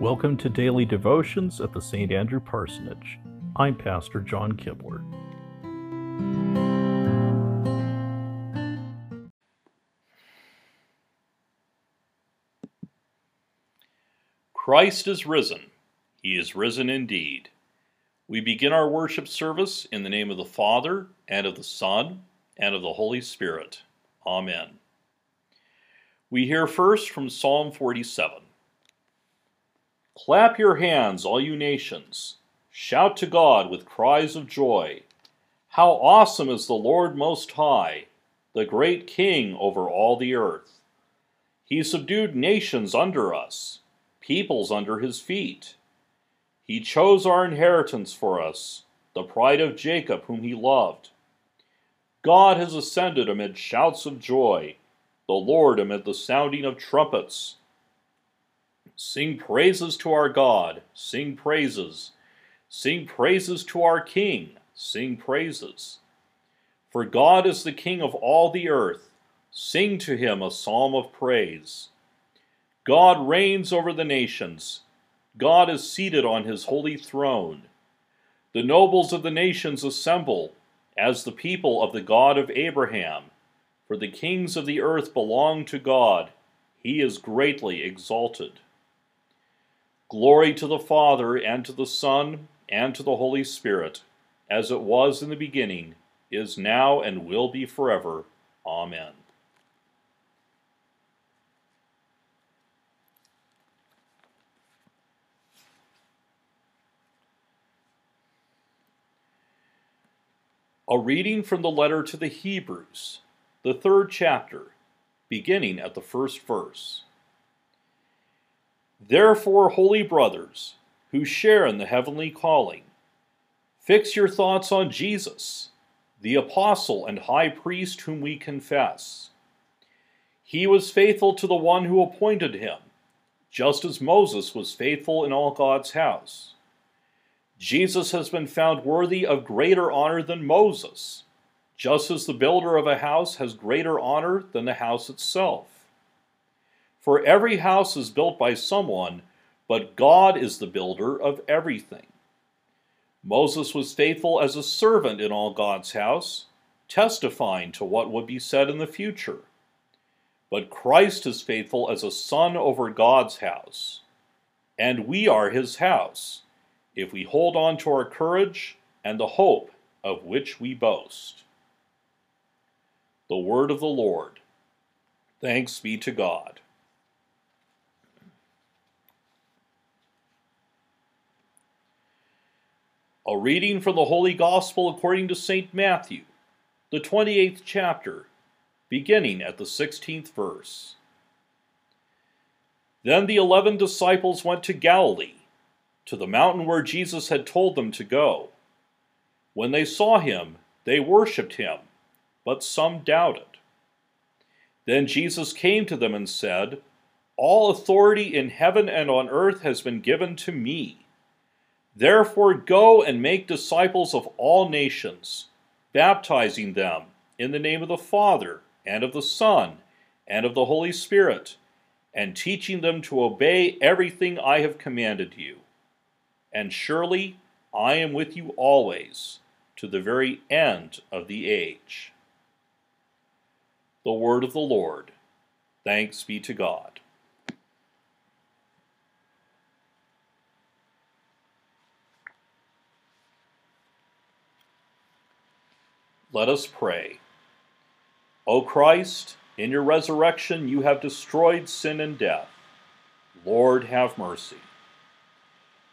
Welcome to Daily Devotions at the St. Andrew Parsonage. I'm Pastor John Kibler. Christ is risen. He is risen indeed. We begin our worship service in the name of the Father, and of the Son, and of the Holy Spirit. Amen. We hear first from Psalm 47. Clap your hands, all you nations. Shout to God with cries of joy. How awesome is the Lord Most High, the great King over all the earth. He subdued nations under us, peoples under his feet. He chose our inheritance for us, the pride of Jacob, whom he loved. God has ascended amid shouts of joy, the Lord amid the sounding of trumpets. Sing praises to our God, sing praises. Sing praises to our King, sing praises. For God is the King of all the earth, sing to him a psalm of praise. God reigns over the nations, God is seated on his holy throne. The nobles of the nations assemble as the people of the God of Abraham, for the kings of the earth belong to God, he is greatly exalted. Glory to the Father, and to the Son, and to the Holy Spirit, as it was in the beginning, is now, and will be forever. Amen. A reading from the letter to the Hebrews, the third chapter, beginning at the first verse. Therefore, holy brothers, who share in the heavenly calling, fix your thoughts on Jesus, the apostle and high priest whom we confess. He was faithful to the one who appointed him, just as Moses was faithful in all God's house. Jesus has been found worthy of greater honor than Moses, just as the builder of a house has greater honor than the house itself. For every house is built by someone, but God is the builder of everything. Moses was faithful as a servant in all God's house, testifying to what would be said in the future. But Christ is faithful as a son over God's house. And we are his house, if we hold on to our courage and the hope of which we boast. The Word of the Lord. Thanks be to God. A reading from the Holy Gospel according to St. Matthew, the 28th chapter, beginning at the 16th verse. Then the eleven disciples went to Galilee, to the mountain where Jesus had told them to go. When they saw him, they worshipped him, but some doubted. Then Jesus came to them and said, All authority in heaven and on earth has been given to me. Therefore, go and make disciples of all nations, baptizing them in the name of the Father, and of the Son, and of the Holy Spirit, and teaching them to obey everything I have commanded you. And surely I am with you always, to the very end of the age. The Word of the Lord. Thanks be to God. Let us pray. O Christ, in your resurrection you have destroyed sin and death. Lord, have mercy.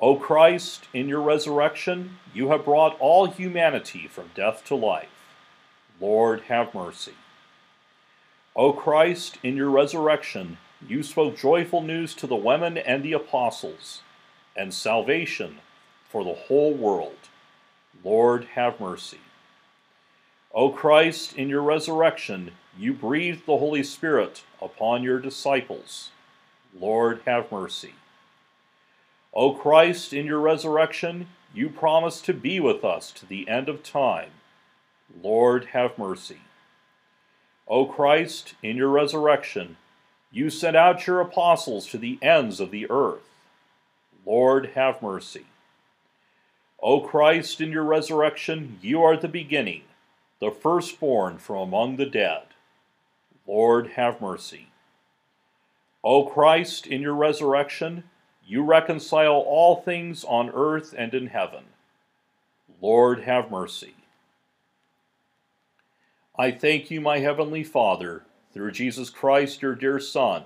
O Christ, in your resurrection you have brought all humanity from death to life. Lord, have mercy. O Christ, in your resurrection you spoke joyful news to the women and the apostles, and salvation for the whole world. Lord, have mercy. O Christ, in your resurrection, you breathed the Holy Spirit upon your disciples. Lord, have mercy. O Christ, in your resurrection, you promised to be with us to the end of time. Lord, have mercy. O Christ, in your resurrection, you sent out your apostles to the ends of the earth. Lord, have mercy. O Christ, in your resurrection, you are the beginning, the firstborn from among the dead. Lord, have mercy. O Christ, in your resurrection, you reconcile all things on earth and in heaven. Lord, have mercy. I thank you, my heavenly Father, through Jesus Christ, your dear Son,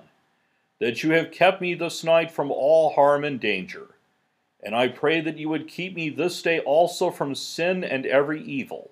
that you have kept me this night from all harm and danger. And I pray that you would keep me this day also from sin and every evil,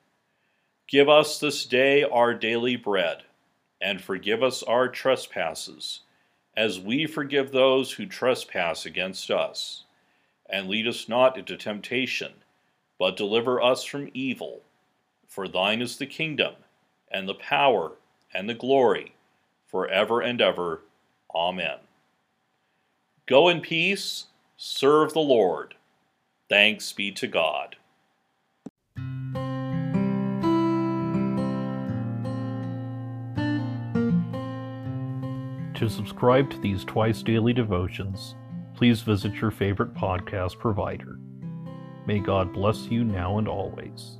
Give us this day our daily bread and forgive us our trespasses, as we forgive those who trespass against us. And lead us not into temptation, but deliver us from evil. For thine is the kingdom, and the power, and the glory, for ever and ever. Amen. Go in peace, serve the Lord. Thanks be to God. To subscribe to these twice daily devotions, please visit your favorite podcast provider. May God bless you now and always.